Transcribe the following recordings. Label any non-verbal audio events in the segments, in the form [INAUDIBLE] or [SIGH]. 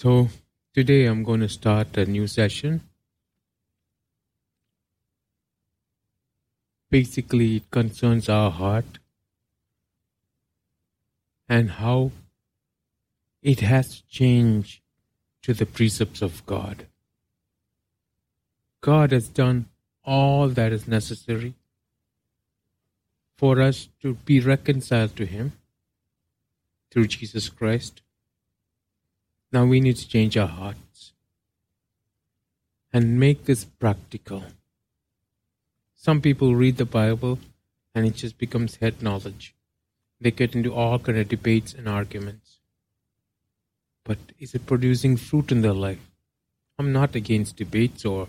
So, today I'm going to start a new session. Basically, it concerns our heart and how it has changed to the precepts of God. God has done all that is necessary for us to be reconciled to Him through Jesus Christ. Now we need to change our hearts and make this practical. Some people read the Bible and it just becomes head knowledge. They get into all kind of debates and arguments. But is it producing fruit in their life? I'm not against debates or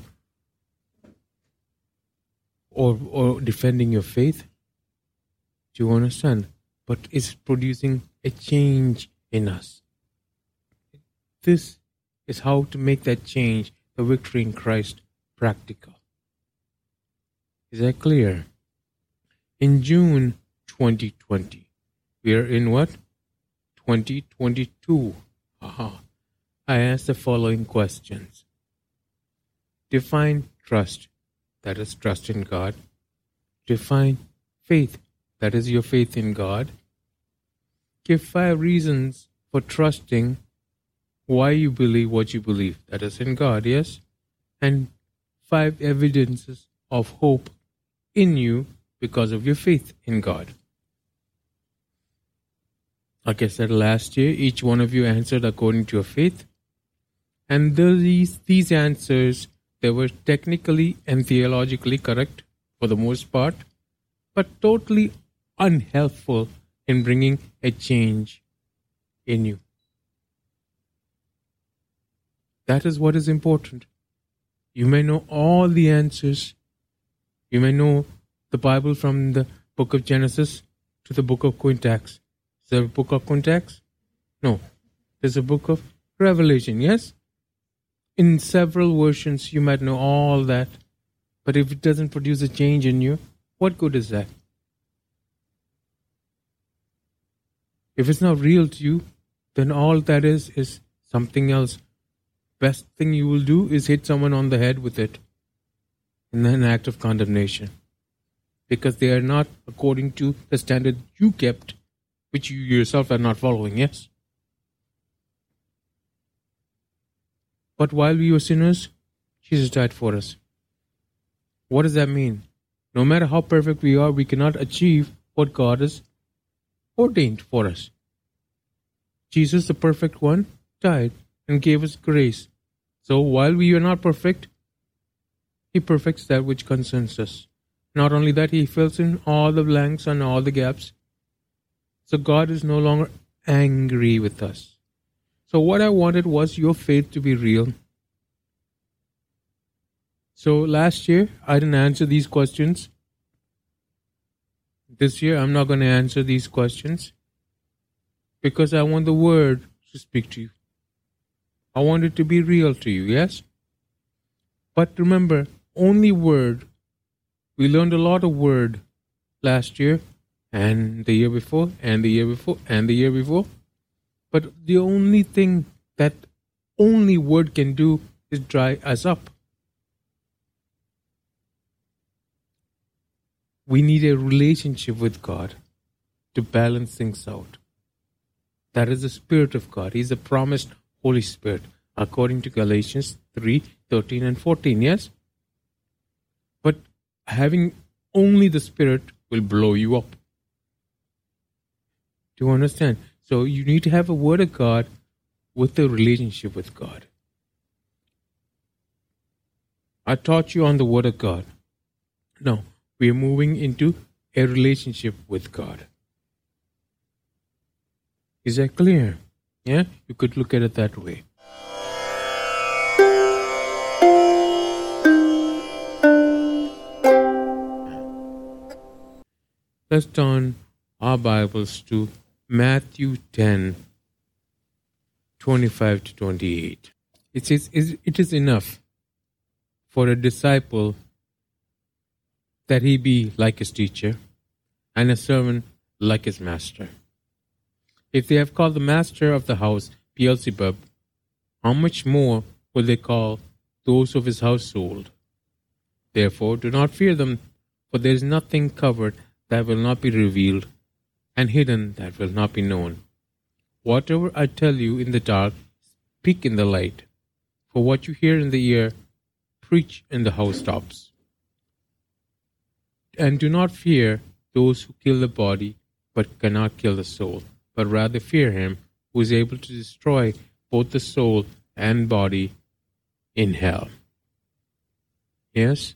or or defending your faith. Do you understand? But is it producing a change in us. This is how to make that change, the victory in Christ, practical. Is that clear? In June 2020, we are in what? 2022. Aha. I asked the following questions. Define trust, that is trust in God. Define faith, that is your faith in God. Give five reasons for trusting why you believe what you believe, that is in God, yes? And five evidences of hope in you because of your faith in God. Like I said last year, each one of you answered according to your faith. And these, these answers, they were technically and theologically correct for the most part, but totally unhelpful in bringing a change in you. That is what is important. You may know all the answers. You may know the Bible from the book of Genesis to the book of Quintax. Is there a book of Quintax? No. There's a book of Revelation, yes? In several versions, you might know all that. But if it doesn't produce a change in you, what good is that? If it's not real to you, then all that is is something else. Best thing you will do is hit someone on the head with it in an act of condemnation. Because they are not according to the standard you kept, which you yourself are not following, yes? But while we were sinners, Jesus died for us. What does that mean? No matter how perfect we are, we cannot achieve what God has ordained for us. Jesus, the perfect one, died and gave us grace. So while we are not perfect, He perfects that which concerns us. Not only that, He fills in all the blanks and all the gaps. So God is no longer angry with us. So what I wanted was your faith to be real. So last year, I didn't answer these questions this year, I'm not going to answer these questions because I want the word to speak to you. I want it to be real to you, yes? But remember, only word. We learned a lot of word last year and the year before and the year before and the year before. But the only thing that only word can do is dry us up. We need a relationship with God to balance things out. That is the Spirit of God. He's a promised Holy Spirit, according to Galatians 3 13 and 14. Yes? But having only the Spirit will blow you up. Do you understand? So you need to have a Word of God with a relationship with God. I taught you on the Word of God. Now we are moving into a relationship with God. Is that clear? Yeah? You could look at it that way. Let's turn our Bibles to Matthew 10 25 to 28. It says, It is enough for a disciple that he be like his teacher, and a servant like his master. If they have called the master of the house Beelzebub, how much more will they call those of his household? Therefore, do not fear them, for there is nothing covered that will not be revealed, and hidden that will not be known. Whatever I tell you in the dark, speak in the light. For what you hear in the ear, preach in the housetops. And do not fear those who kill the body, but cannot kill the soul, but rather fear him who is able to destroy both the soul and body in hell. Yes?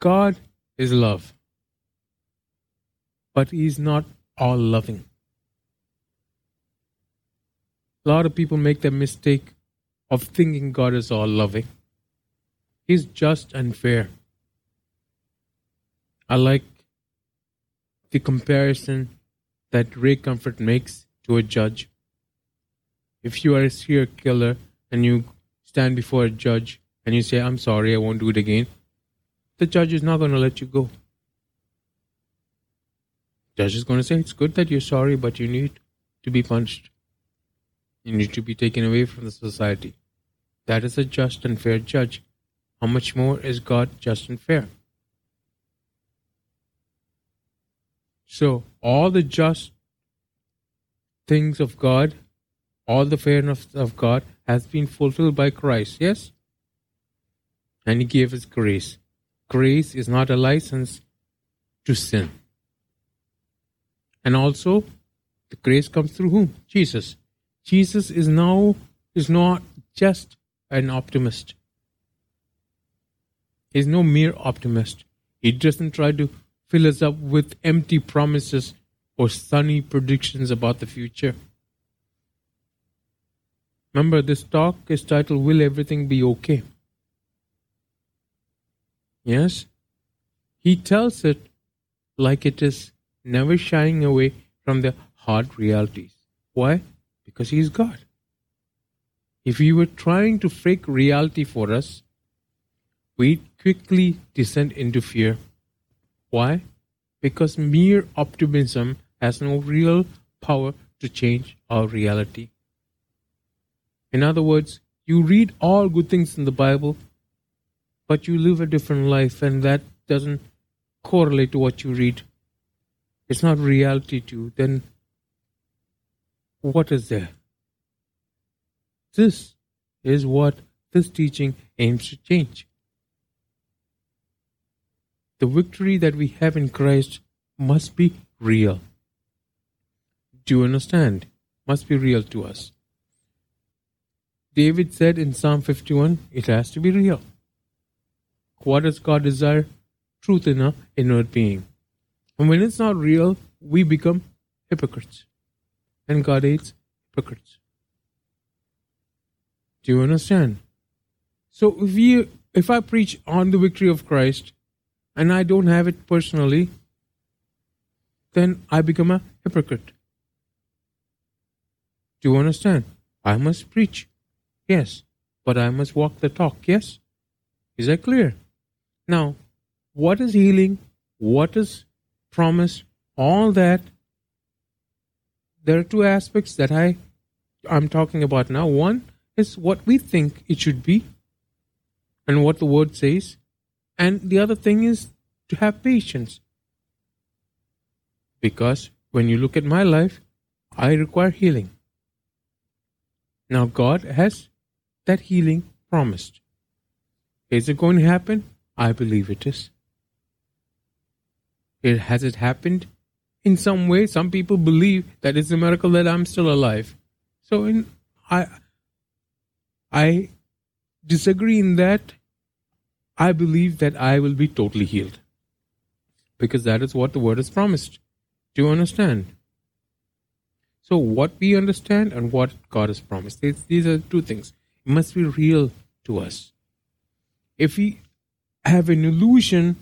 God is love, but He is not all loving. A lot of people make the mistake of thinking God is all loving. He's just and fair. I like the comparison that Ray Comfort makes to a judge. If you are a serial killer and you stand before a judge and you say, I'm sorry, I won't do it again, the judge is not going to let you go. The judge is going to say, It's good that you're sorry, but you need to be punished. You need to be taken away from the society. That is a just and fair judge. How much more is God just and fair? So, all the just things of God, all the fairness of God has been fulfilled by Christ, yes? And He gave us grace. Grace is not a license to sin. And also, the grace comes through whom? Jesus. Jesus is now is not just an optimist. He's no mere optimist. He doesn't try to fill us up with empty promises or sunny predictions about the future. Remember, this talk is titled Will Everything Be Okay? Yes? He tells it like it is, never shying away from the hard realities. Why? because He is God. If He were trying to fake reality for us, we'd quickly descend into fear. Why? Because mere optimism has no real power to change our reality. In other words, you read all good things in the Bible, but you live a different life, and that doesn't correlate to what you read. It's not reality to you. Then what is there? This is what this teaching aims to change. The victory that we have in Christ must be real. Do you understand? Must be real to us. David said in Psalm 51, it has to be real. What does God desire? Truth in our inward being. And when it's not real, we become hypocrites and God hates hypocrites. Do you understand? So if you if I preach on the victory of Christ and I don't have it personally, then I become a hypocrite. Do you understand? I must preach. Yes. But I must walk the talk. Yes. Is that clear? Now, what is healing? What is promise? All that there are two aspects that I I'm talking about now. One is what we think it should be and what the word says. And the other thing is to have patience. Because when you look at my life, I require healing. Now, God has that healing promised. Is it going to happen? I believe it is. It, has it happened? in some way, some people believe that it's a miracle that I'm still alive. So in I I disagree in that. I believe that I will be totally healed. Because that is what the word has promised. Do you understand? So what we understand and what God has promised. These are two things. It must be real to us. If we have an illusion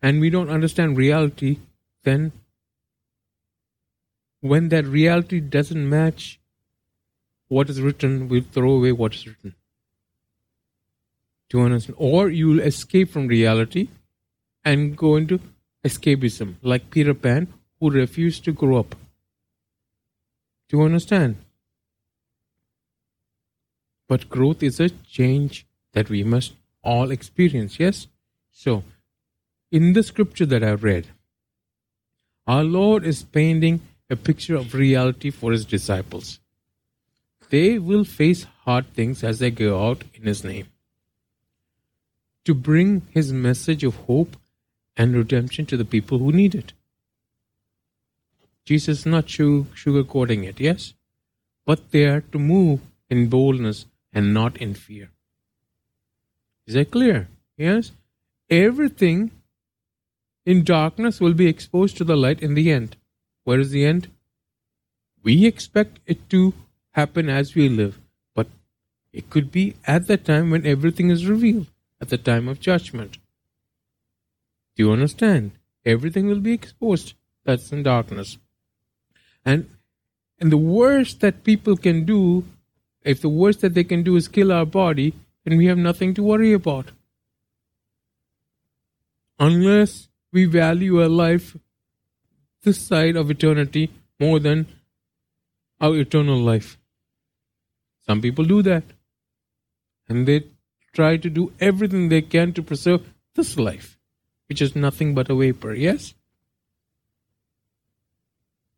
and we don't understand reality, then when that reality doesn't match what is written, we'll throw away what is written. You understand? Or you'll escape from reality and go into escapism, like Peter Pan, who refused to grow up. Do you understand? But growth is a change that we must all experience, yes? So, in the scripture that I read, our Lord is painting a picture of reality for his disciples. They will face hard things as they go out in his name. To bring his message of hope and redemption to the people who need it. Jesus is not sugarcoating it, yes? But they are to move in boldness and not in fear. Is that clear? Yes? Everything in darkness will be exposed to the light in the end. Where is the end? We expect it to happen as we live, but it could be at the time when everything is revealed, at the time of judgment. Do you understand? Everything will be exposed. That's in darkness. And and the worst that people can do, if the worst that they can do is kill our body, then we have nothing to worry about. Unless we value our life this side of eternity more than our eternal life. Some people do that. And they try to do everything they can to preserve this life, which is nothing but a vapor. Yes?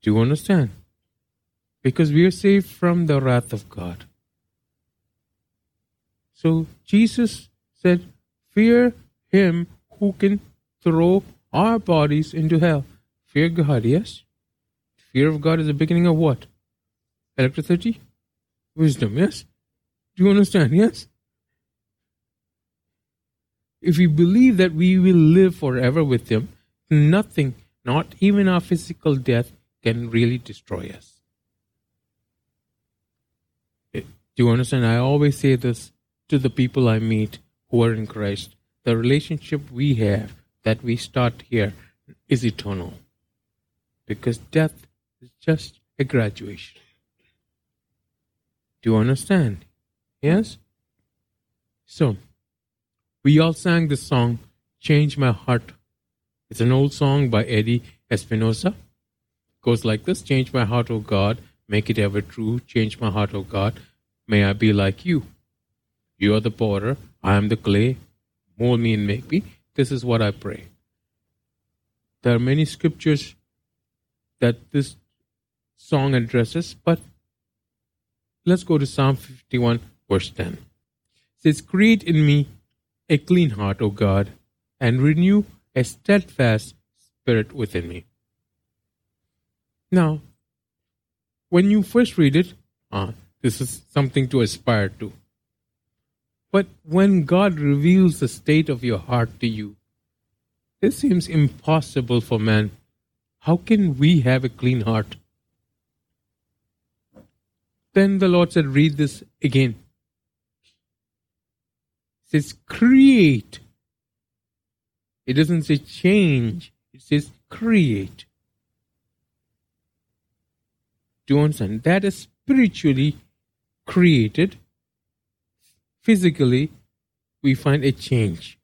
Do you understand? Because we are saved from the wrath of God. So Jesus said, Fear him who can throw our bodies into hell. Fear God, yes? Fear of God is the beginning of what? Electricity? Wisdom, yes? Do you understand? Yes? If we believe that we will live forever with Him, nothing, not even our physical death, can really destroy us. Eh, do you understand? I always say this to the people I meet who are in Christ. The relationship we have that we start here is eternal. Because death is just a graduation. Do you understand? Yes? So, we all sang this song, Change My Heart. It's an old song by Eddie Espinosa. It goes like this Change my heart, O God, make it ever true. Change my heart, O God, may I be like you. You are the potter, I am the clay. Mold me and make me. This is what I pray. There are many scriptures that this song addresses, but let's go to Psalm 51, verse 10. It says, Create in me a clean heart, O God, and renew a steadfast spirit within me. Now, when you first read it, ah, this is something to aspire to. But when God reveals the state of your heart to you, this seems impossible for man. How can we have a clean heart? Then the Lord said, Read this again. Says, Create. It doesn't say change, it says create. Do you understand? That is spiritually created physically, we find a change.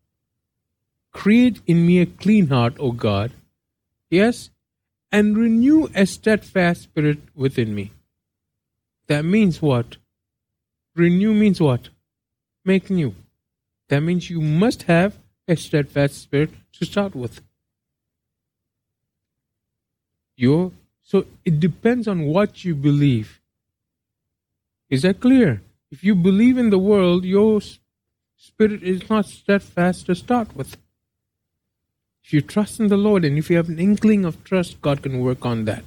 Create in me a clean heart, O God. Yes, and renew a steadfast spirit within me. That means what? Renew means what? Make new. That means you must have a steadfast spirit to start with. you so it depends on what you believe. Is that clear? If you believe in the world, your spirit is not steadfast to start with. If you trust in the Lord and if you have an inkling of trust, God can work on that.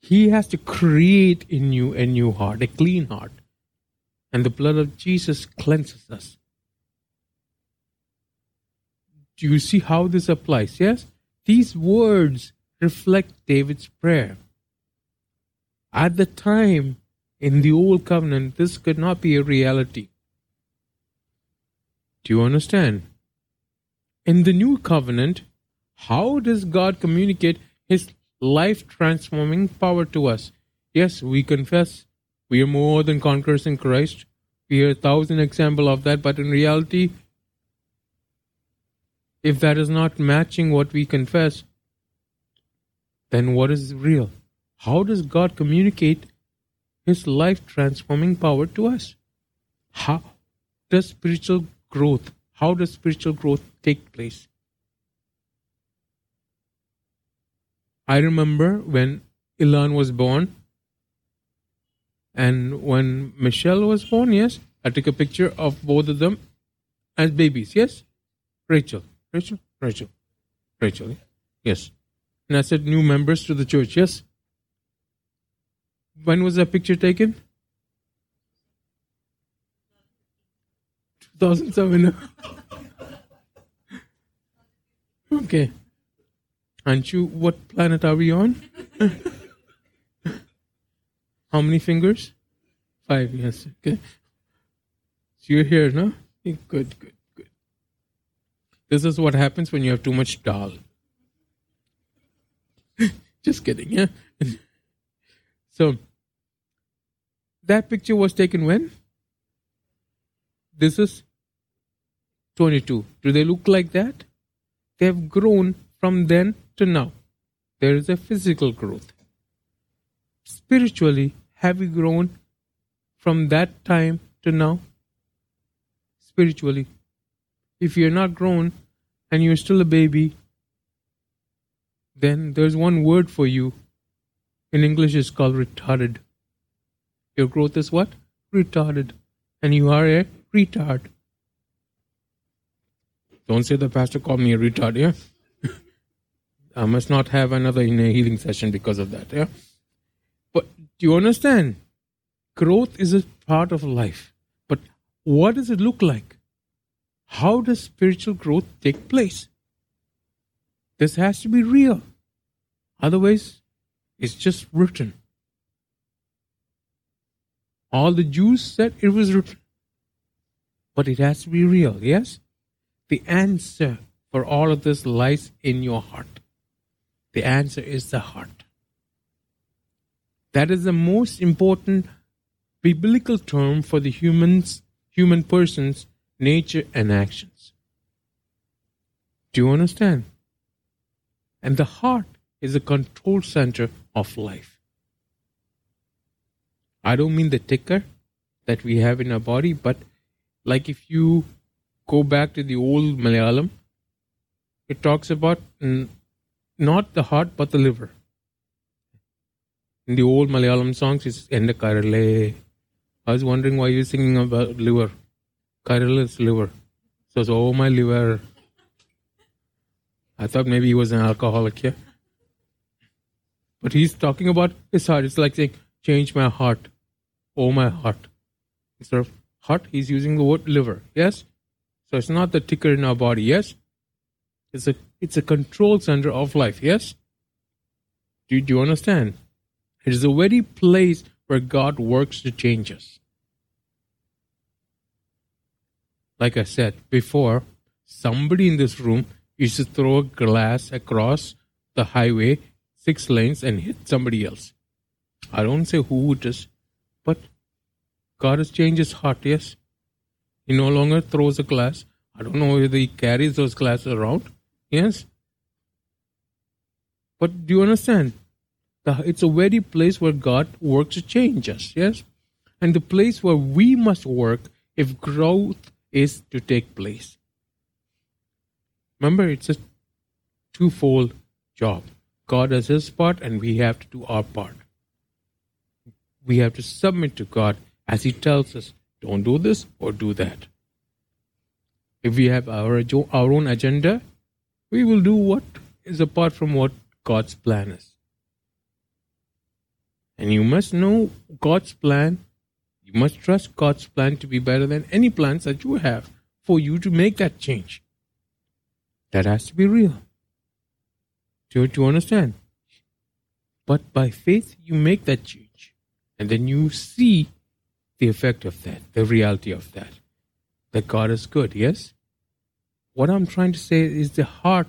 He has to create in you a new heart, a clean heart. And the blood of Jesus cleanses us. Do you see how this applies? Yes? These words reflect David's prayer. At the time, in the Old Covenant, this could not be a reality. Do you understand? In the New Covenant, how does God communicate His life transforming power to us? Yes, we confess we are more than conquerors in Christ. We hear a thousand examples of that, but in reality, if that is not matching what we confess, then what is real? How does God communicate His life transforming power to us. How does spiritual growth, how does spiritual growth take place? I remember when Ilan was born, and when Michelle was born, yes, I took a picture of both of them as babies, yes? Rachel, Rachel, Rachel, Rachel, yes. And I said, new members to the church, yes? When was that picture taken? 2007. [LAUGHS] okay. Aren't you, what planet are we on? [LAUGHS] How many fingers? Five, yes. Okay. So you're here, no? Good, good, good. This is what happens when you have too much dal. [LAUGHS] Just kidding, yeah? [LAUGHS] so, that picture was taken when? This is 22. Do they look like that? They have grown from then to now. There is a physical growth. Spiritually, have you grown from that time to now? Spiritually. If you're not grown and you're still a baby, then there's one word for you. In English, it's called retarded. Your growth is what? Retarded. And you are a retard. Don't say the pastor called me a retard, yeah? [LAUGHS] I must not have another in a healing session because of that, yeah? Do you understand? Growth is a part of life. But what does it look like? How does spiritual growth take place? This has to be real. Otherwise, it's just written. All the Jews said it was written. But it has to be real, yes? The answer for all of this lies in your heart. The answer is the heart. That is the most important biblical term for the humans, human person's nature and actions. Do you understand? And the heart is the control center of life. I don't mean the ticker that we have in our body, but like if you go back to the old Malayalam, it talks about not the heart but the liver in the old Malayalam songs, it's Enda Karale. I was wondering why you're singing about liver. Karale is liver. So it's, oh, my liver. I thought maybe he was an alcoholic, yeah? But he's talking about his heart. It's like saying, change my heart. Oh, my heart. Instead of heart, he's using the word liver, yes? So it's not the ticker in our body, yes? It's a, it's a control center of life, yes? Do, do you understand? It is the very place where God works to change us. Like I said before, somebody in this room used to throw a glass across the highway, six lanes, and hit somebody else. I don't say who it is, but God has changed his heart, yes. He no longer throws a glass. I don't know whether he carries those glasses around. Yes. But do you understand? Uh, it's a very place where God works to change us, yes? And the place where we must work if growth is to take place. Remember, it's a twofold job. God does his part, and we have to do our part. We have to submit to God as he tells us, don't do this or do that. If we have our, our own agenda, we will do what is apart from what God's plan is. And you must know God's plan. You must trust God's plan to be better than any plans that you have for you to make that change. That has to be real. Do you understand? But by faith, you make that change. And then you see the effect of that, the reality of that. That God is good, yes? What I'm trying to say is the heart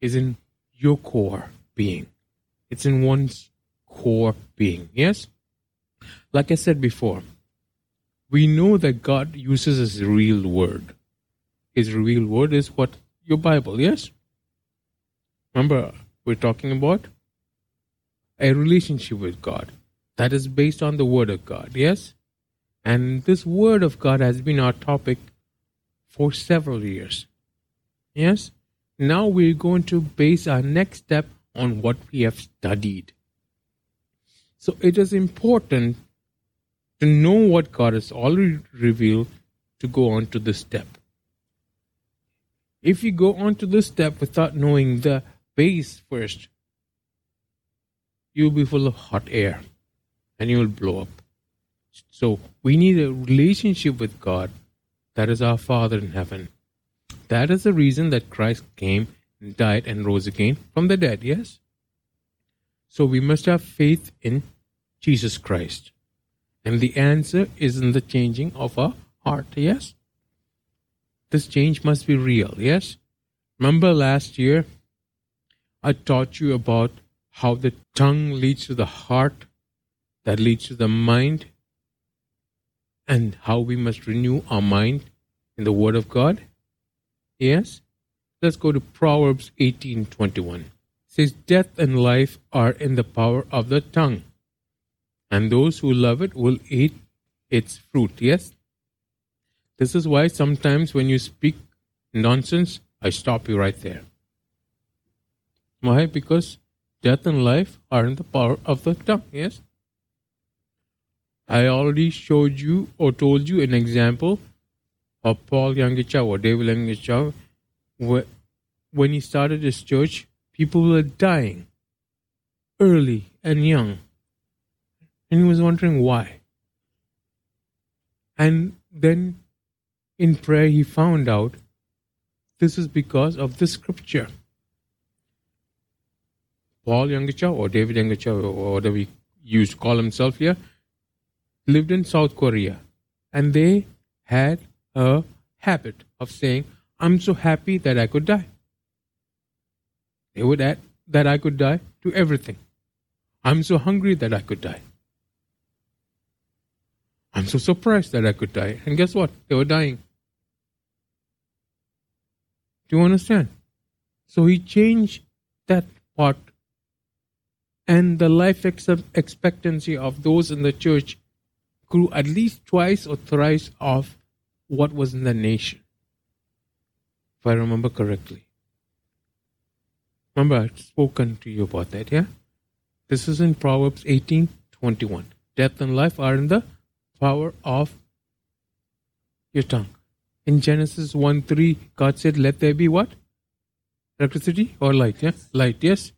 is in your core being. It's in one's core being. Yes? Like I said before, we know that God uses his real word. His real word is what? Your Bible, yes? Remember, we're talking about a relationship with God. that is based on the Word of God, yes? And this Word of God has been our topic for several years. Yes? Now we're going to base our next step on what we have studied. So it is important to know what God has already revealed to go on to this step. If you go on to this step without knowing the base first, you'll be full of hot air and you'll blow up. So we need a relationship with God that is our Father in heaven. That is the reason that Christ came, died, and rose again from the dead, yes? So we must have faith in Jesus Christ. And the answer is in the changing of our heart, yes? This change must be real, yes? Remember last year, I taught you about how the tongue leads to the heart, that leads to the mind, and how we must renew our mind in the Word of God? Yes? Let's go to Proverbs 18:21. It says death and life are in the power of the tongue, and those who love it will eat its fruit. Yes? This is why sometimes when you speak nonsense, I stop you right there. Why? Because death and life are in the power of the tongue. Yes? I already showed you or told you an example of Paul Yonggi or David Yonggi When he started his church, people were dying early and young. And he was wondering why. And then in prayer, he found out this is because of the scripture. Paul Yonggi or David Yonggi or whatever he used to call himself here lived in South Korea. And they had a habit of saying, I'm so happy that I could die. They would add that I could die to everything. I'm so hungry that I could die. I'm so surprised that I could die. And guess what? They were dying. Do you understand? So he changed that part. And the life expectancy of those in the church grew at least twice or thrice of what was in the nation, if I remember correctly. Remember, I've spoken to you about that, yeah? This is in Proverbs 18 21. Death and life are in the power of your tongue. In Genesis 1 3, God said, Let there be what? Electricity or light, yeah? Light, yes?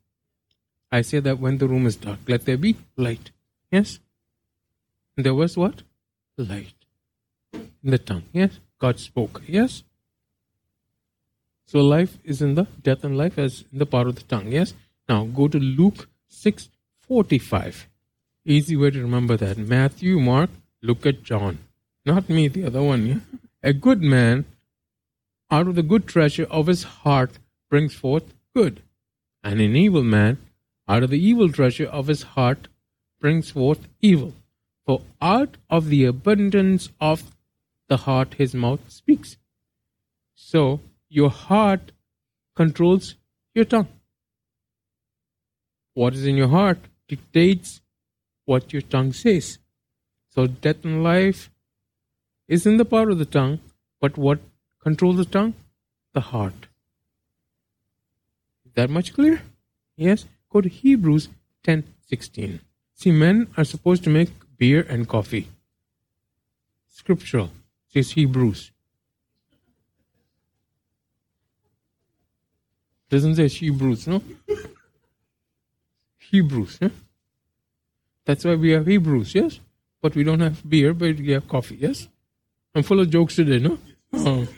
I say that when the room is dark, let there be light, yes? And there was what? Light in the tongue. Yes, God spoke. Yes. So life is in the death and life as in the power of the tongue. Yes. Now go to Luke six forty five. Easy way to remember that. Matthew, Mark, look at John. Not me, the other one. Yeah? A good man out of the good treasure of his heart brings forth good. And an evil man out of the evil treasure of his heart brings forth evil. For out of the abundance of the heart his mouth speaks. So your heart controls your tongue. What is in your heart dictates what your tongue says. So death and life is in the power of the tongue, but what controls the tongue? The heart. Is that much clear? Yes? Go to Hebrews 10 16. See, men are supposed to make beer and coffee. Scriptural, says Hebrews. Doesn't say Hebrews, no? Hebrews, yeah? That's why we have Hebrews, yes? But we don't have beer, but we have coffee, yes? I'm full of jokes today, no? Oh.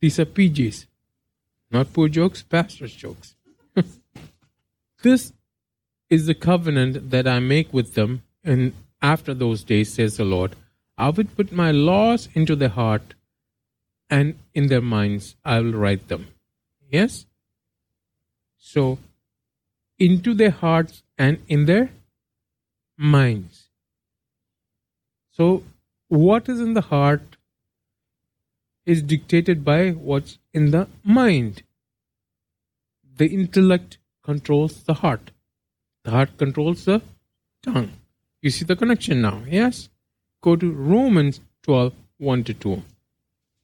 These are PJs. Not poor jokes, pastor's jokes. [LAUGHS] this is the covenant that I make with them, and after those days, says the Lord, I will put my laws into their heart, and in their minds I will write them. Yes? So, into their hearts and in their minds. So, what is in the heart is dictated by what's in the mind. The intellect controls the heart. The heart controls the tongue. You see the connection now, yes? Go to Romans 12 1 to 2.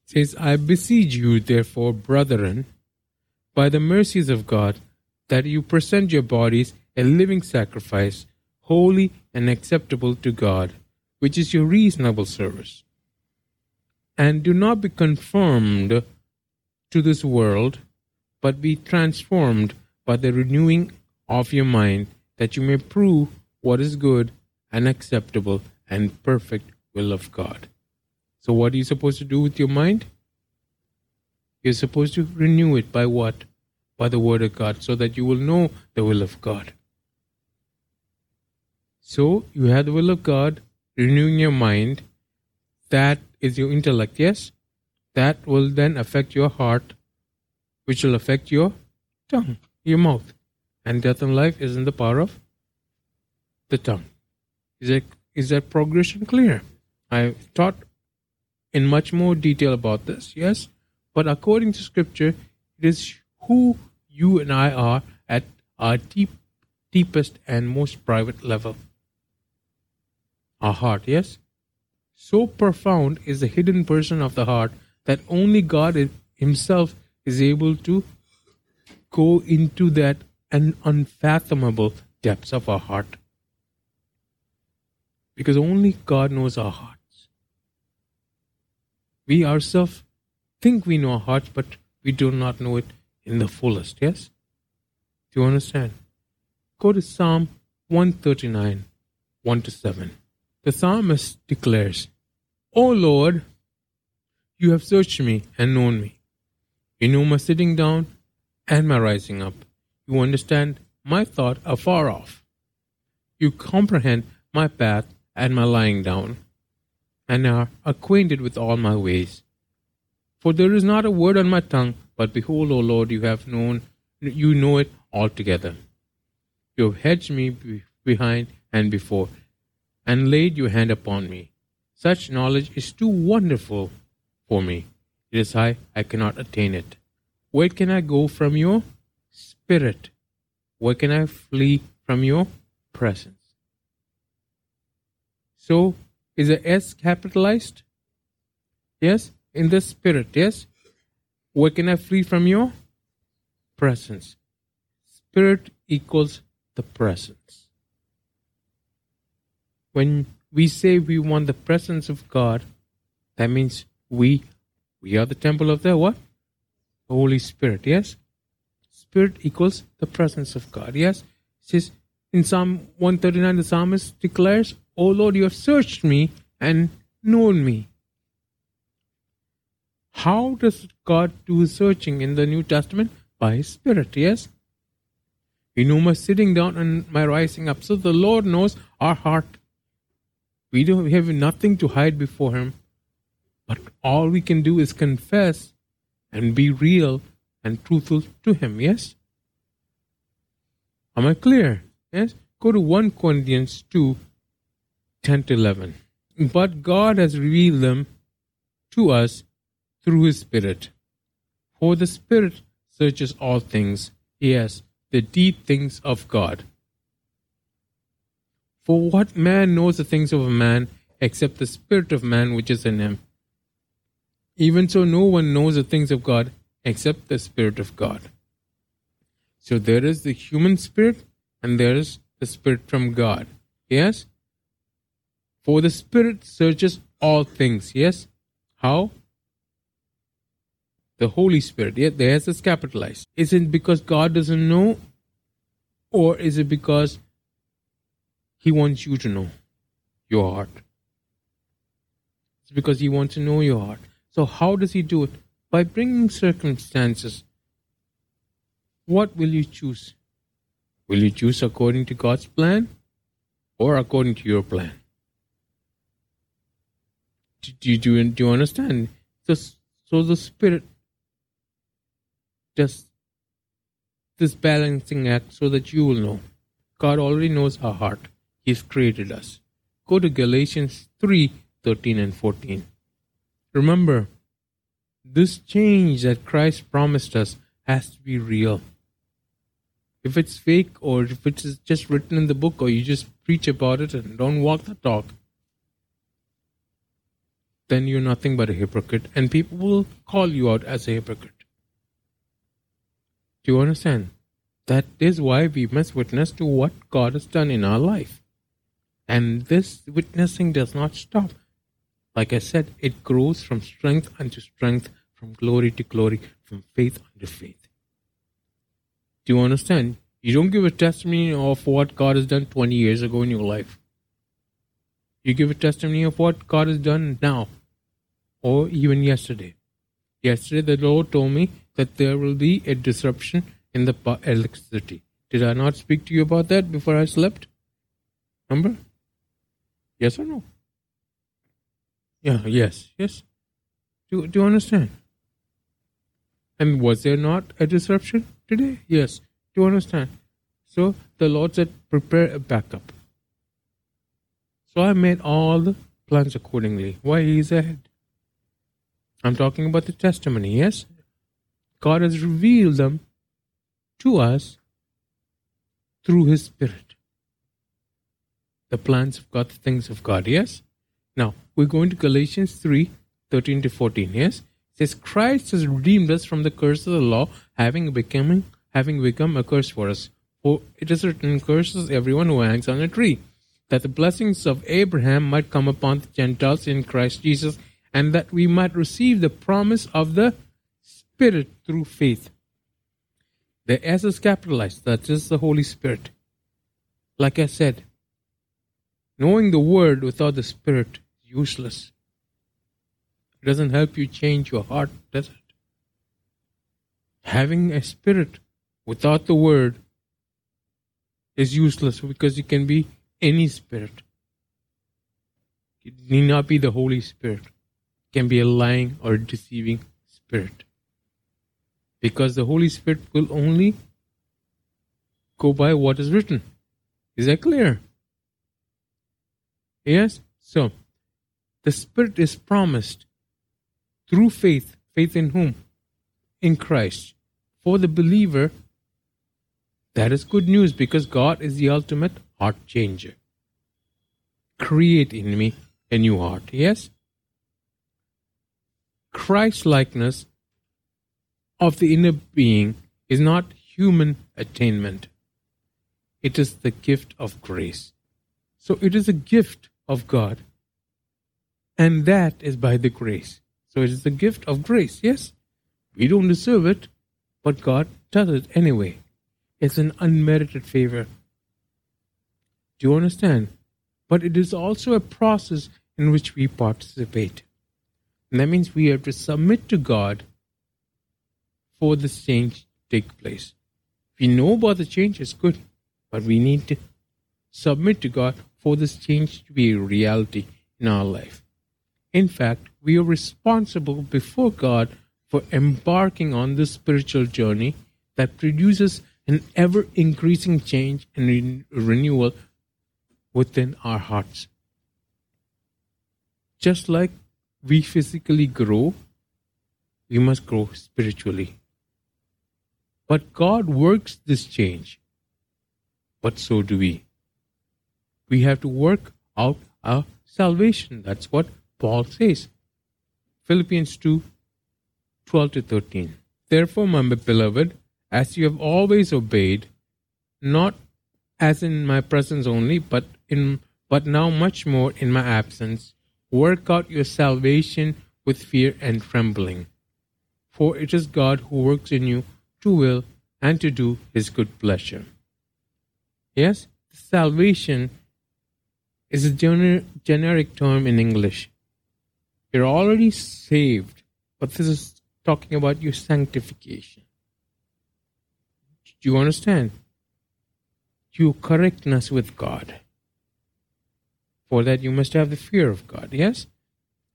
Says, I beseech you, therefore, brethren, by the mercies of God, that you present your bodies a living sacrifice, holy and acceptable to God, which is your reasonable service. And do not be conformed to this world, but be transformed by the renewing of your mind, that you may prove what is good and acceptable and perfect will of God. So, what are you supposed to do with your mind? You're supposed to renew it by what? By the Word of God, so that you will know the will of God. So, you have the will of God, renewing your mind. That is your intellect, yes? That will then affect your heart, which will affect your tongue, your mouth. And death and life is in the power of the tongue. Is that, is that progression clear? I've taught in much more detail about this, yes? But according to scripture, it is who you and I are at our deep, deepest and most private level. Our heart, yes? So profound is the hidden person of the heart that only God Himself is able to go into that and unfathomable depths of our heart. Because only God knows our heart we ourselves think we know our hearts, but we do not know it in the fullest. Yes? Do you understand? Go to Psalm 139, 1 to 7. The psalmist declares, O Lord, you have searched me and known me. You know my sitting down and my rising up. You understand my thought afar off. You comprehend my path and my lying down and are acquainted with all my ways. For there is not a word on my tongue, but behold, O Lord, you have known, you know it altogether. You have hedged me behind and before, and laid your hand upon me. Such knowledge is too wonderful for me. It is high, I cannot attain it. Where can I go from your spirit? Where can I flee from your presence? So is a S capitalized? Yes, in the spirit, yes. Where can I flee from your presence? Spirit equals the presence. When we say we want the presence of God, that means we we are the temple of the what? Holy Spirit, yes? Spirit equals the presence of God, yes? It says in Psalm 139, the psalmist declares, O Lord, you have searched me and known me. How does God do searching in the New Testament? By his Spirit, yes? You know my sitting down and my rising up. So the Lord knows our heart. We don't we have nothing to hide before him. But all we can do is confess and be real and truthful to him, yes? Am I clear? Yes? Go to 1 Corinthians 2 10 to 11. But God has revealed them to us through His Spirit. For the Spirit searches all things, yes, the deep things of God. For what man knows the things of a man except the Spirit of man which is in him? Even so, no one knows the things of God except the Spirit of God. So there is the human spirit and there is the spirit from God. Yes? For the Spirit searches all things. Yes? How? The Holy Spirit. Yeah, there's this capitalized. Is it because God doesn't know? Or is it because He wants you to know your heart? It's because He wants to know your heart. So, how does He do it? By bringing circumstances. What will you choose? Will you choose according to God's plan or according to your plan? Do you, do you, do you understand? So, so the spirit does this balancing act so that you will know. God already knows our heart. He's created us. Go to Galatians 3 13 and 14. Remember, this change that Christ promised us has to be real. if it's fake or if it's just written in the book or you just preach about it and don't walk the talk, then you're nothing but a hypocrite and people will call you out as a hypocrite. Do you understand? That is why we must witness to what God has done in our life. And this witnessing does not stop. Like I said, it grows from strength unto strength, from glory to glory, from faith unto faith. Do you understand? You don't give a testimony of what God has done 20 years ago in your life. You give a testimony of what God has done now, or even yesterday. Yesterday, the Lord told me that there will be a disruption in the electricity. Did I not speak to you about that before I slept? Remember? Yes or no? Yeah, yes, yes. Do, do you understand? And was there not a disruption today? Yes. Do you understand? So the Lord said, prepare a backup. So I made all the plans accordingly. Why is ahead. I'm talking about the testimony, yes? God has revealed them to us through His Spirit. The plans of God, the things of God, yes? Now, we're going to Galatians 3 13 to 14, yes? It says, Christ has redeemed us from the curse of the law, having become, having become a curse for us. For it is written, Curses everyone who hangs on a tree, that the blessings of Abraham might come upon the Gentiles in Christ Jesus, and that we might receive the promise of the Spirit through faith. The S is capitalized, that is the Holy Spirit. Like I said, knowing the Word without the Spirit is useless. It doesn't help you change your heart, does it? Having a Spirit without the Word is useless because you can be any Spirit. It need not be the Holy Spirit. It can be a lying or deceiving spirit because the Holy Spirit will only go by what is written. Is that clear? Yes? So, the Spirit is promised through faith. Faith in whom? In Christ. For the believer, that is good news because God is the ultimate heart changer. Create in me a new heart. Yes? Christ likeness of the inner being is not human attainment. It is the gift of grace. So it is a gift of God. And that is by the grace. So it is the gift of grace, yes? We don't deserve it, but God does it anyway. It's an unmerited favor. Do you understand? But it is also a process in which we participate. And that means we have to submit to God for this change to take place. We know about the change, it's good, but we need to submit to God for this change to be a reality in our life. In fact, we are responsible before God for embarking on this spiritual journey that produces an ever increasing change and re- renewal within our hearts. Just like we physically grow, we must grow spiritually. But God works this change. But so do we. We have to work out our salvation. That's what Paul says. Philippians 2 12 to 13. Therefore, my beloved, as you have always obeyed, not as in my presence only, but in but now much more in my absence, work out your salvation with fear and trembling. For it is God who works in you to will and to do his good pleasure. Yes, salvation is a gener- generic term in English. You're already saved, but this is talking about your sanctification. Do you understand? Your correctness with God. For that, you must have the fear of God, yes?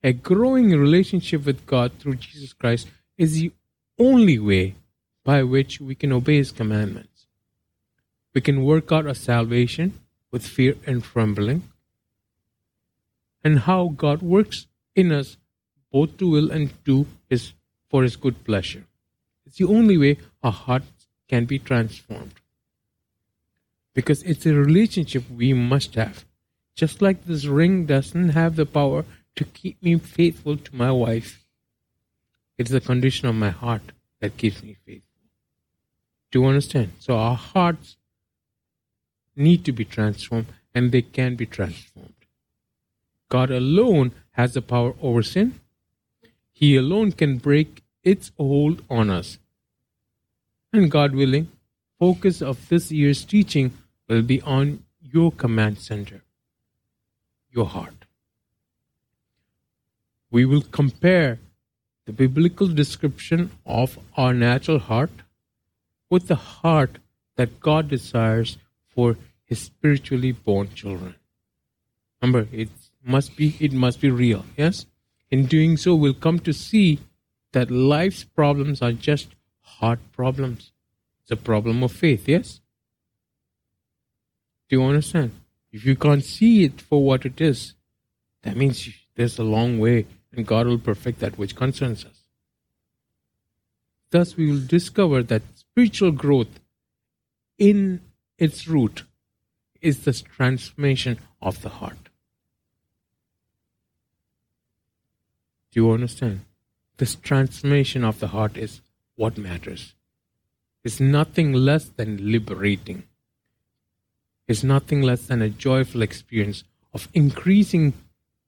A growing relationship with God through Jesus Christ is the only way by which we can obey His commandments. We can work out our salvation with fear and trembling, and how God works in us both to will and to His for His good pleasure. It's the only way our hearts can be transformed. because it's a relationship we must have. Just like this ring doesn't have the power to keep me faithful to my wife, it's the condition of my heart that keeps me faithful. Do you understand? So our hearts need to be transformed and they can be transformed. God alone has the power over sin. He alone can break its hold on us. And God willing, focus of this year's teaching will be on your command center, your heart. We will compare the biblical description of our natural heart with the heart that God desires for his spiritually born children. Remember, it must be it must be real, yes? In doing so, we'll come to see that life's problems are just heart problems. It's a problem of faith, yes? Do you understand? If you can't see it for what it is, that means there's a long way, and God will perfect that which concerns us. Thus, we will discover that spiritual growth in its root is the transformation of the heart. Do you understand? This transformation of the heart is what matters. It's nothing less than liberating. It's nothing less than a joyful experience of increasing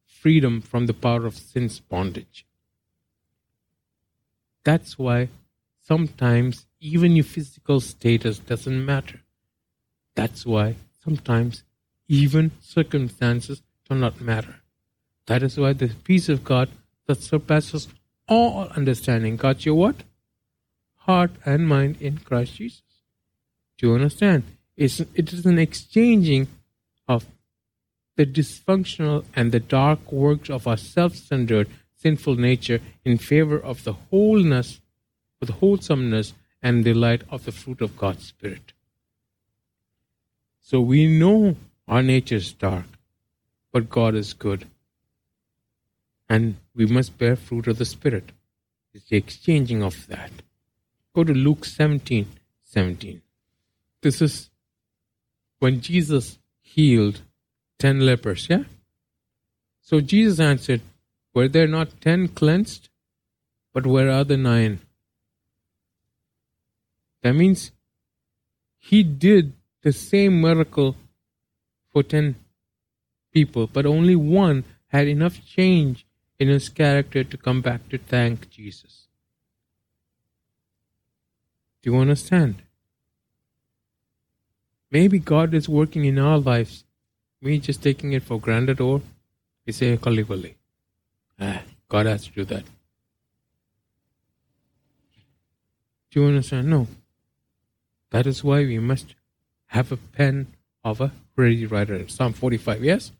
freedom from the power of sin's bondage. That's why sometimes even your physical status doesn't matter. That's why sometimes even circumstances do not matter. That is why the peace of God that surpasses all understanding got your what? Heart and mind in Christ Jesus. Do you understand? It's, it is an exchanging of the dysfunctional and the dark works of our self centered, sinful nature in favor of the wholeness, of the wholesomeness and delight of the fruit of God's Spirit. So we know our nature is dark, but God is good. And we must bear fruit of the Spirit. It's the exchanging of that. Go to Luke 17 17. This is when Jesus healed 10 lepers, yeah? So Jesus answered, Were there not 10 cleansed? But where are the nine? That means he did the same miracle for 10 people, but only one had enough change in his character to come back to thank Jesus. Do you understand? Maybe God is working in our lives. We just taking it for granted or we say Kalivali. Ah, God has to do that. Do you understand? No. That is why we must have a pen of a ready writer. Psalm 45, yes?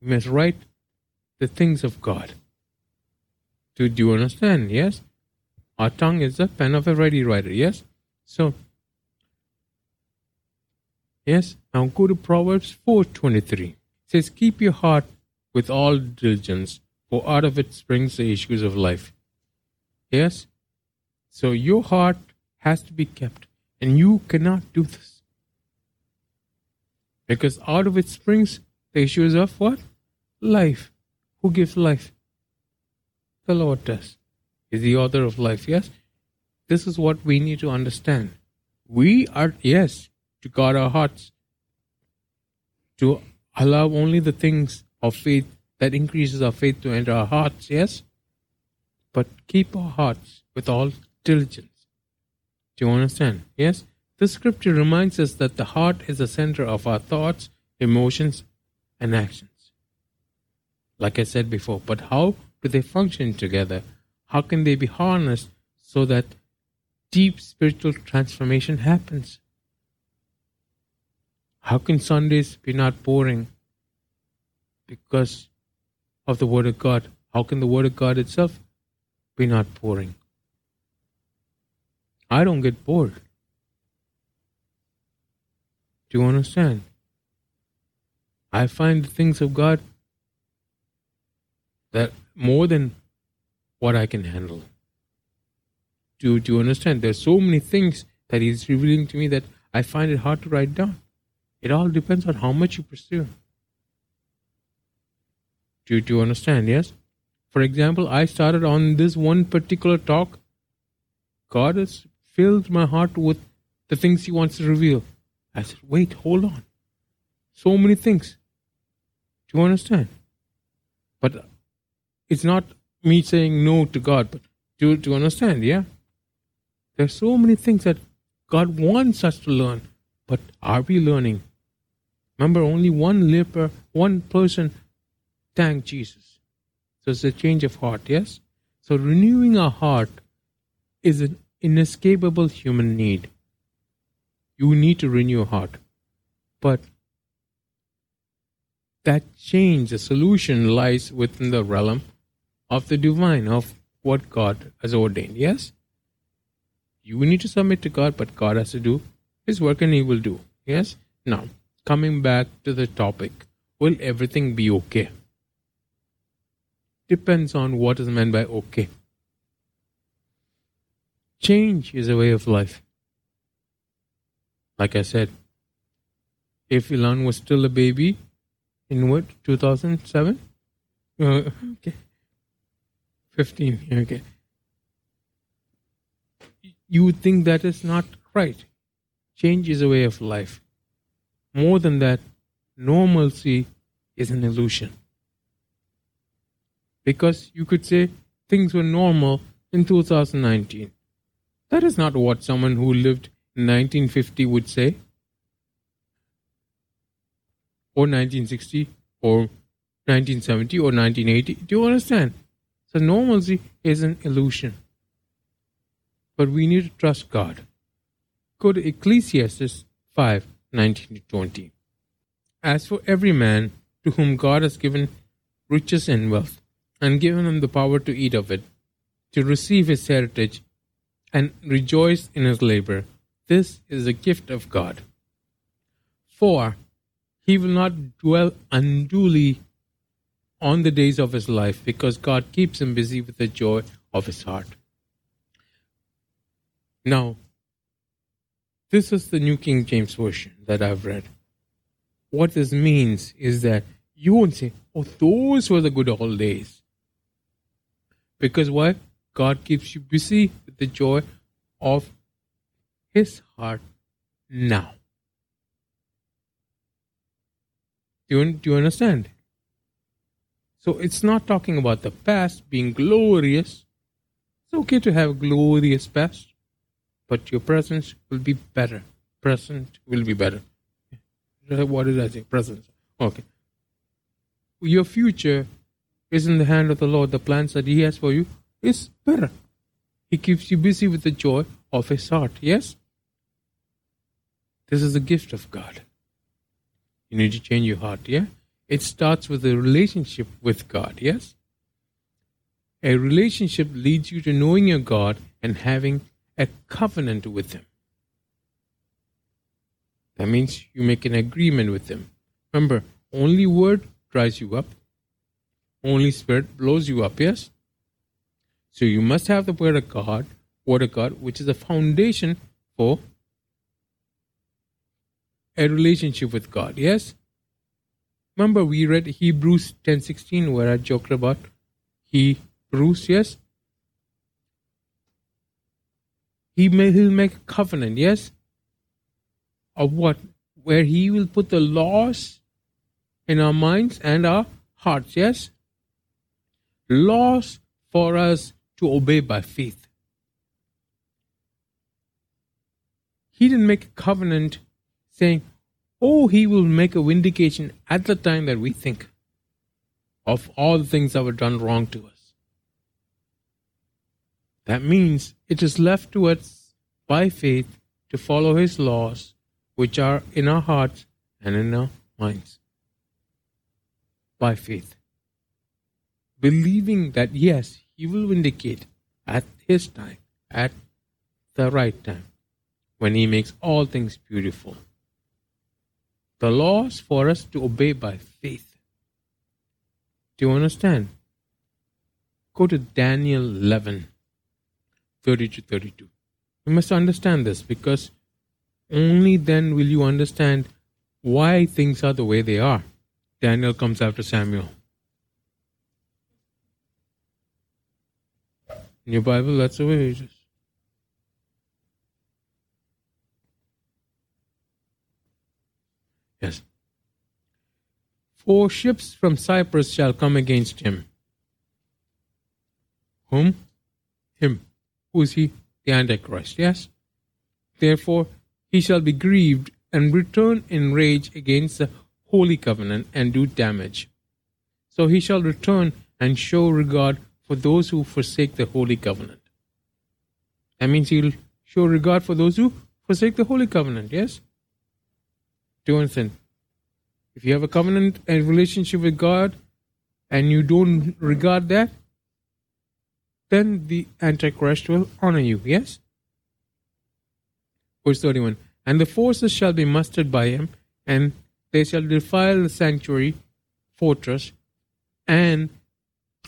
We must write the things of God. Do, do you understand? Yes? Our tongue is the pen of a ready writer. Yes? So, yes? Now go to Proverbs 4.23. It says, Keep your heart with all diligence, for out of it springs the issues of life. Yes? So your heart has to be kept, and you cannot do this. Because out of it springs the issues of what? Life. Who gives life? The Lord does. Is the author of life, yes? This is what we need to understand. We are, yes, to guard our hearts, to allow only the things of faith that increases our faith to enter our hearts, yes? But keep our hearts with all diligence. Do you understand? Yes? The scripture reminds us that the heart is the center of our thoughts, emotions, and actions like I said before. But how do they function together? How can they be harnessed so that deep spiritual transformation happens? How can Sundays be not boring because of the Word of God? How can the Word of God itself be not boring? I don't get bored. Do you understand? I find the things of God that more than what I can handle. Do, do you understand? There's so many things that he's revealing to me that I find it hard to write down. It all depends on how much you pursue. Do, do you understand? Yes? For example, I started on this one particular talk. God has filled my heart with the things He wants to reveal. I said, wait, hold on. So many things. Do you understand? But it's not me saying no to God, but do, do you understand? Yeah? There's so many things that God wants us to learn, but are we learning? Remember, only one leper, one person thanked Jesus. So it's a change of heart, yes? So renewing our heart is an inescapable human need. You need to renew your heart. But that change, the solution lies within the realm of the divine, of what God has ordained. Yes? You need to submit to God, but God has to do His work and He will do. Yes? Now, coming back to the topic, will everything be okay? Depends on what is meant by okay. Change is a way of life. Like I said, if Ilan was still a baby in what, 2007? Uh, okay. 15, okay. You would think that is not right. Change is a way of life. More than that, normalcy is an illusion. Because you could say things were normal in 2019. That is not what someone who lived in 1950 would say, or 1960, or 1970, or 1980. Do you understand? So normalcy is an illusion. But we need to trust God. Go to Ecclesiastes 5 19 to 20. As for every man to whom God has given riches and wealth, and given him the power to eat of it, to receive his heritage, and rejoice in his labor, this is a gift of God. For he will not dwell unduly on the days of his life, because God keeps him busy with the joy of his heart. Now, this is the New King James Version that I've read. What this means is that you won't say, oh, those were the good old days. Because why? God keeps you busy with the joy of His heart now. Do you, do you understand? So it's not talking about the past being glorious. It's okay to have a glorious past but your presence will be better. Present will be better. What did I say? Presence. Okay. Your future is in the hand of the Lord. The plans that He has for you is better. He keeps you busy with the joy of His heart. Yes? This is a gift of God. You need to change your heart, yeah? It starts with a relationship with God, yes? A relationship leads you to knowing your God and having a covenant with Him. That means you make an agreement with Him. Remember, only word dries you up, only spirit blows you up, yes? So you must have the word of God, word of God, which is the foundation for a relationship with God, yes? Remember we read Hebrews 10:16 where I joked about Hebrews, yes? He may he'll make a covenant, yes? Of what? Where he will put the laws in our minds and our hearts, yes? Laws for us to obey by faith. He didn't make a covenant saying, Oh, he will make a vindication at the time that we think of all the things that were done wrong to us. That means it is left to us by faith to follow His laws, which are in our hearts and in our minds. By faith. Believing that, yes, He will vindicate at His time, at the right time, when He makes all things beautiful. The laws for us to obey by faith. Do you understand? Go to Daniel 11. 30 to 32. You must understand this because only then will you understand why things are the way they are. Daniel comes after Samuel. In your Bible, that's the way it is. Yes. Four ships from Cyprus shall come against him. Whom? Him. Who is he? The Antichrist, yes? Therefore, he shall be grieved and return in rage against the holy covenant and do damage. So he shall return and show regard for those who forsake the holy covenant. That means he'll show regard for those who forsake the holy covenant, yes? Do understand? If you have a covenant and relationship with God and you don't regard that, then the Antichrist will honor you, yes? Verse 31 And the forces shall be mustered by him, and they shall defile the sanctuary, fortress, and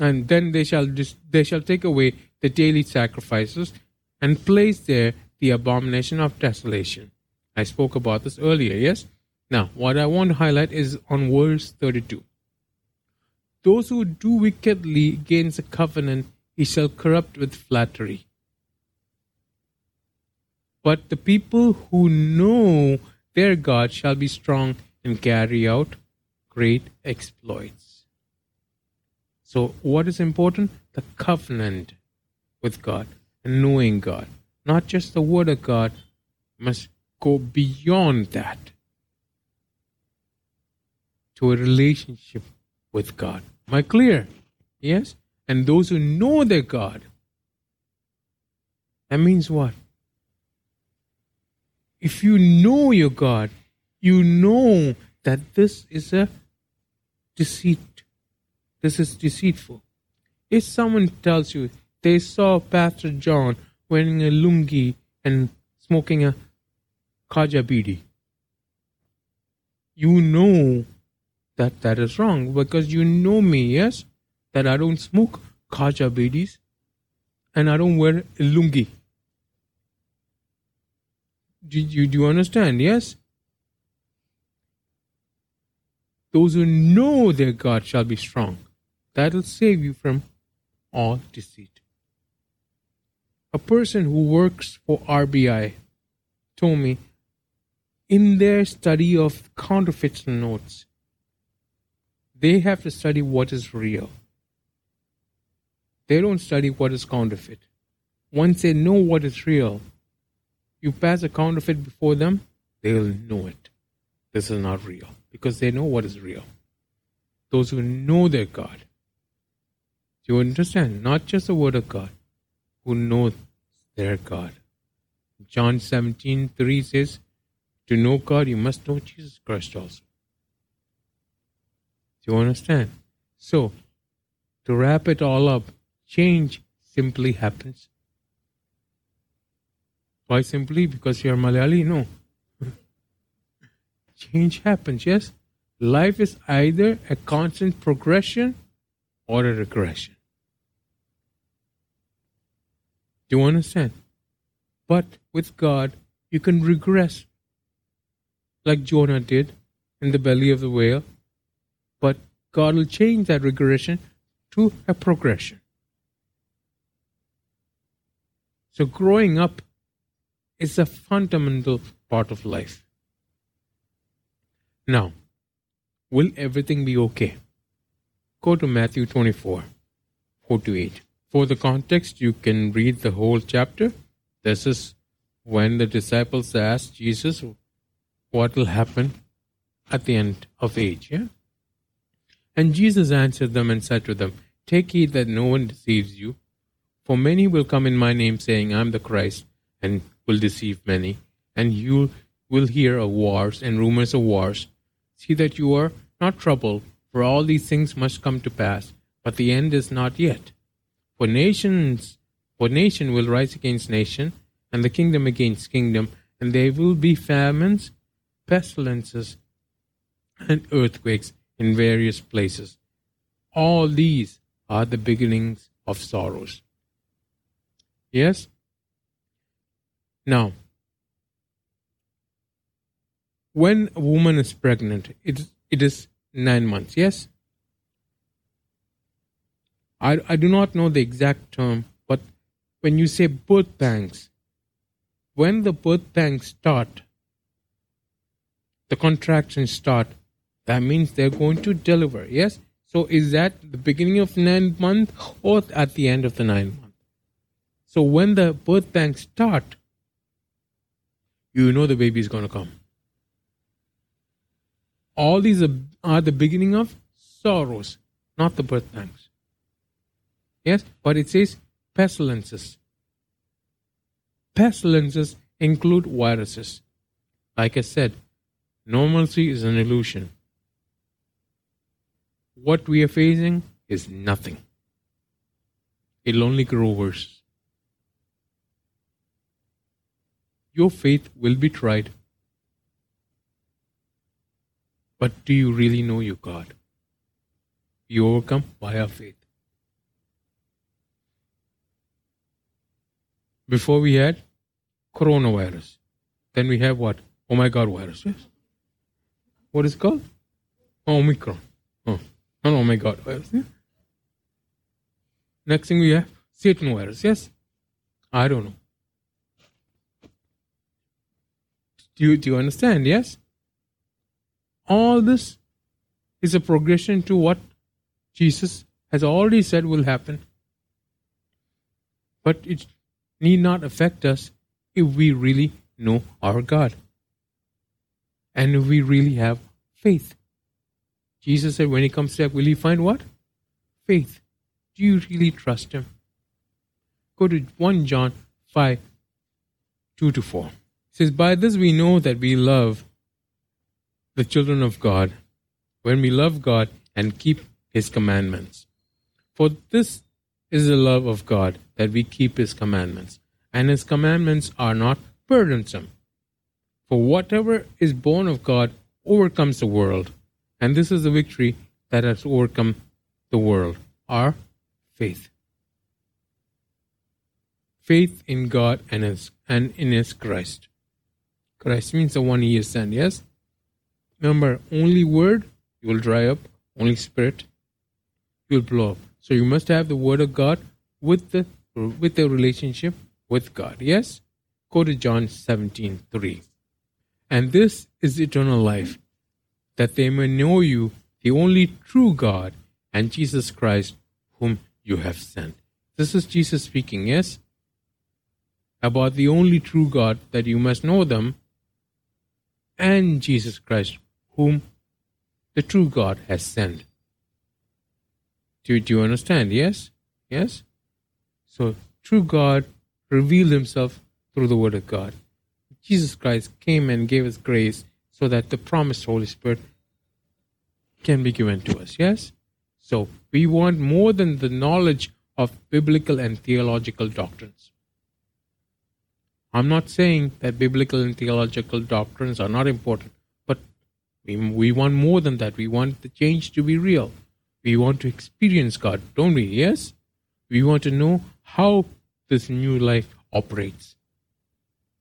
and then they shall dis- they shall take away the daily sacrifices and place there the abomination of desolation. I spoke about this earlier, yes? Now, what I want to highlight is on verse 32. Those who do wickedly against the covenant, he shall corrupt with flattery. But the people who know their God shall be strong and carry out great exploits. So, what is important? The covenant with God and knowing God. Not just the Word of God, must go beyond that to a relationship with God. Am I clear? Yes? And those who know their God. That means what? If you know your God, you know that this is a deceit. This is deceitful. If someone tells you they saw Pastor John wearing a lungi and smoking a khaja bidi, you know that that is wrong because you know me, yes, that I don't smoke khaja bidis and I don't wear lungi. Do you, do you understand? Yes? Those who know their God shall be strong. That'll save you from all deceit. A person who works for RBI told me in their study of counterfeit notes, they have to study what is real. They don't study what is counterfeit. Once they know what is real, you pass a counterfeit before them, they'll know it. This is not real because they know what is real. Those who know their God. Do you understand? Not just the word of God, who know their God. John 17 3 says, To know God, you must know Jesus Christ also. Do you understand? So, to wrap it all up, change simply happens. Why simply? Because you're Malayali? No. [LAUGHS] change happens, yes? Life is either a constant progression or a regression. Do you understand? But with God, you can regress like Jonah did in the belly of the whale but God will change that regression to a progression. So, growing up is a fundamental part of life. Now, will everything be okay? Go to Matthew 24 4 to 8. For the context, you can read the whole chapter. This is when the disciples asked Jesus what will happen at the end of age. Yeah? And Jesus answered them and said to them, Take heed that no one deceives you. For many will come in my name, saying, I am the Christ, and will deceive many. And you will hear of wars and rumors of wars. See that you are not troubled, for all these things must come to pass, but the end is not yet. For nations, for nation will rise against nation, and the kingdom against kingdom, and there will be famines, pestilences, and earthquakes in various places. All these are the beginnings of sorrows. Yes? Now, when a woman is pregnant, it, it is nine months, yes? I, I do not know the exact term, but when you say birth pangs, when the birth pangs start, the contractions start, that means they're going to deliver, yes? So is that the beginning of nine month or at the end of the nine month? So when the birth pangs start, you know the baby is going to come. All these are, the beginning of sorrows, not the birth pangs. Yes, but it says pestilences. Pestilences include viruses. Like I said, normalcy is an illusion. What we are facing is nothing. It'll only grow worse. Your faith will be tried. But do you really know your God? You overcome by our faith. Before we had coronavirus. Then we have what? Oh my God virus. Yes. What is it called? Omicron. Oh, oh my God virus. Yeah? Next thing we have Satan virus. Yes. I don't know. Do you, do you understand? Yes. All this is a progression to what Jesus has already said will happen. But it need not affect us if we really know our God and if we really have faith. Jesus said, when he comes back, will he find what? Faith. Do you really trust him? Go to 1 John 5 2 to 4. Says, By this we know that we love the children of God when we love God and keep his commandments. For this is the love of God that we keep his commandments and his commandments are not burdensome. For whatever is born of God overcomes the world, and this is the victory that has overcome the world our faith. Faith in God and, and in His Christ. Christ means the one He sent, yes? Remember, only word, you will dry up, only spirit, you will blow up. So you must have the word of God with the with the relationship with God. Yes? Go to John 17 3. And this is eternal life, that they may know you, the only true God, and Jesus Christ, whom you have sent. This is Jesus speaking, yes? About the only true God, that you must know them, and Jesus Christ, whom the true God has sent. Do, do you understand? Yes? Yes? So, true God revealed himself through the Word of God. Jesus Christ came and gave us grace so that the promised Holy Spirit can be given to us. Yes? So we want more than the knowledge of biblical and theological doctrines. I'm not saying that biblical and theological doctrines are not important, but we, we want more than that. We want the change to be real. We want to experience God, don't we? Yes? We want to know how this new life operates.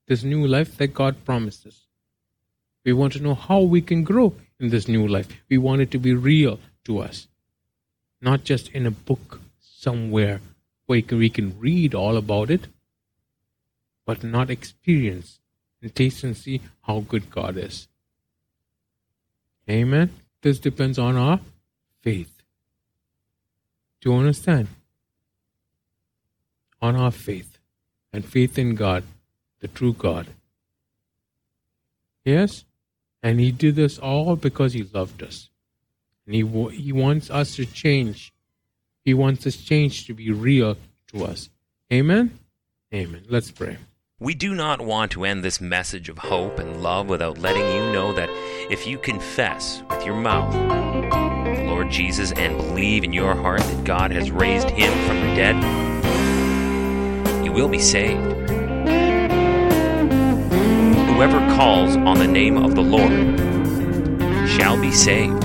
This new life that God promised us. We want to know how we can grow in this new life. We want it to be real to us, not just in a book somewhere where we can read all about it, but not experience and taste and see how good God is. Amen. This depends on our faith. Do you understand? on our faith and faith in God, the true God. Yes? And He did this all because He loved us. And He, he wants us to change. He wants this change to be real to us. Amen? Amen. Let's pray. We do not want to end this message of hope and love without letting you know that if you confess with your mouth the Lord Jesus and believe in your heart that God has raised him from the dead, you will be saved. Whoever calls on the name of the Lord shall be saved.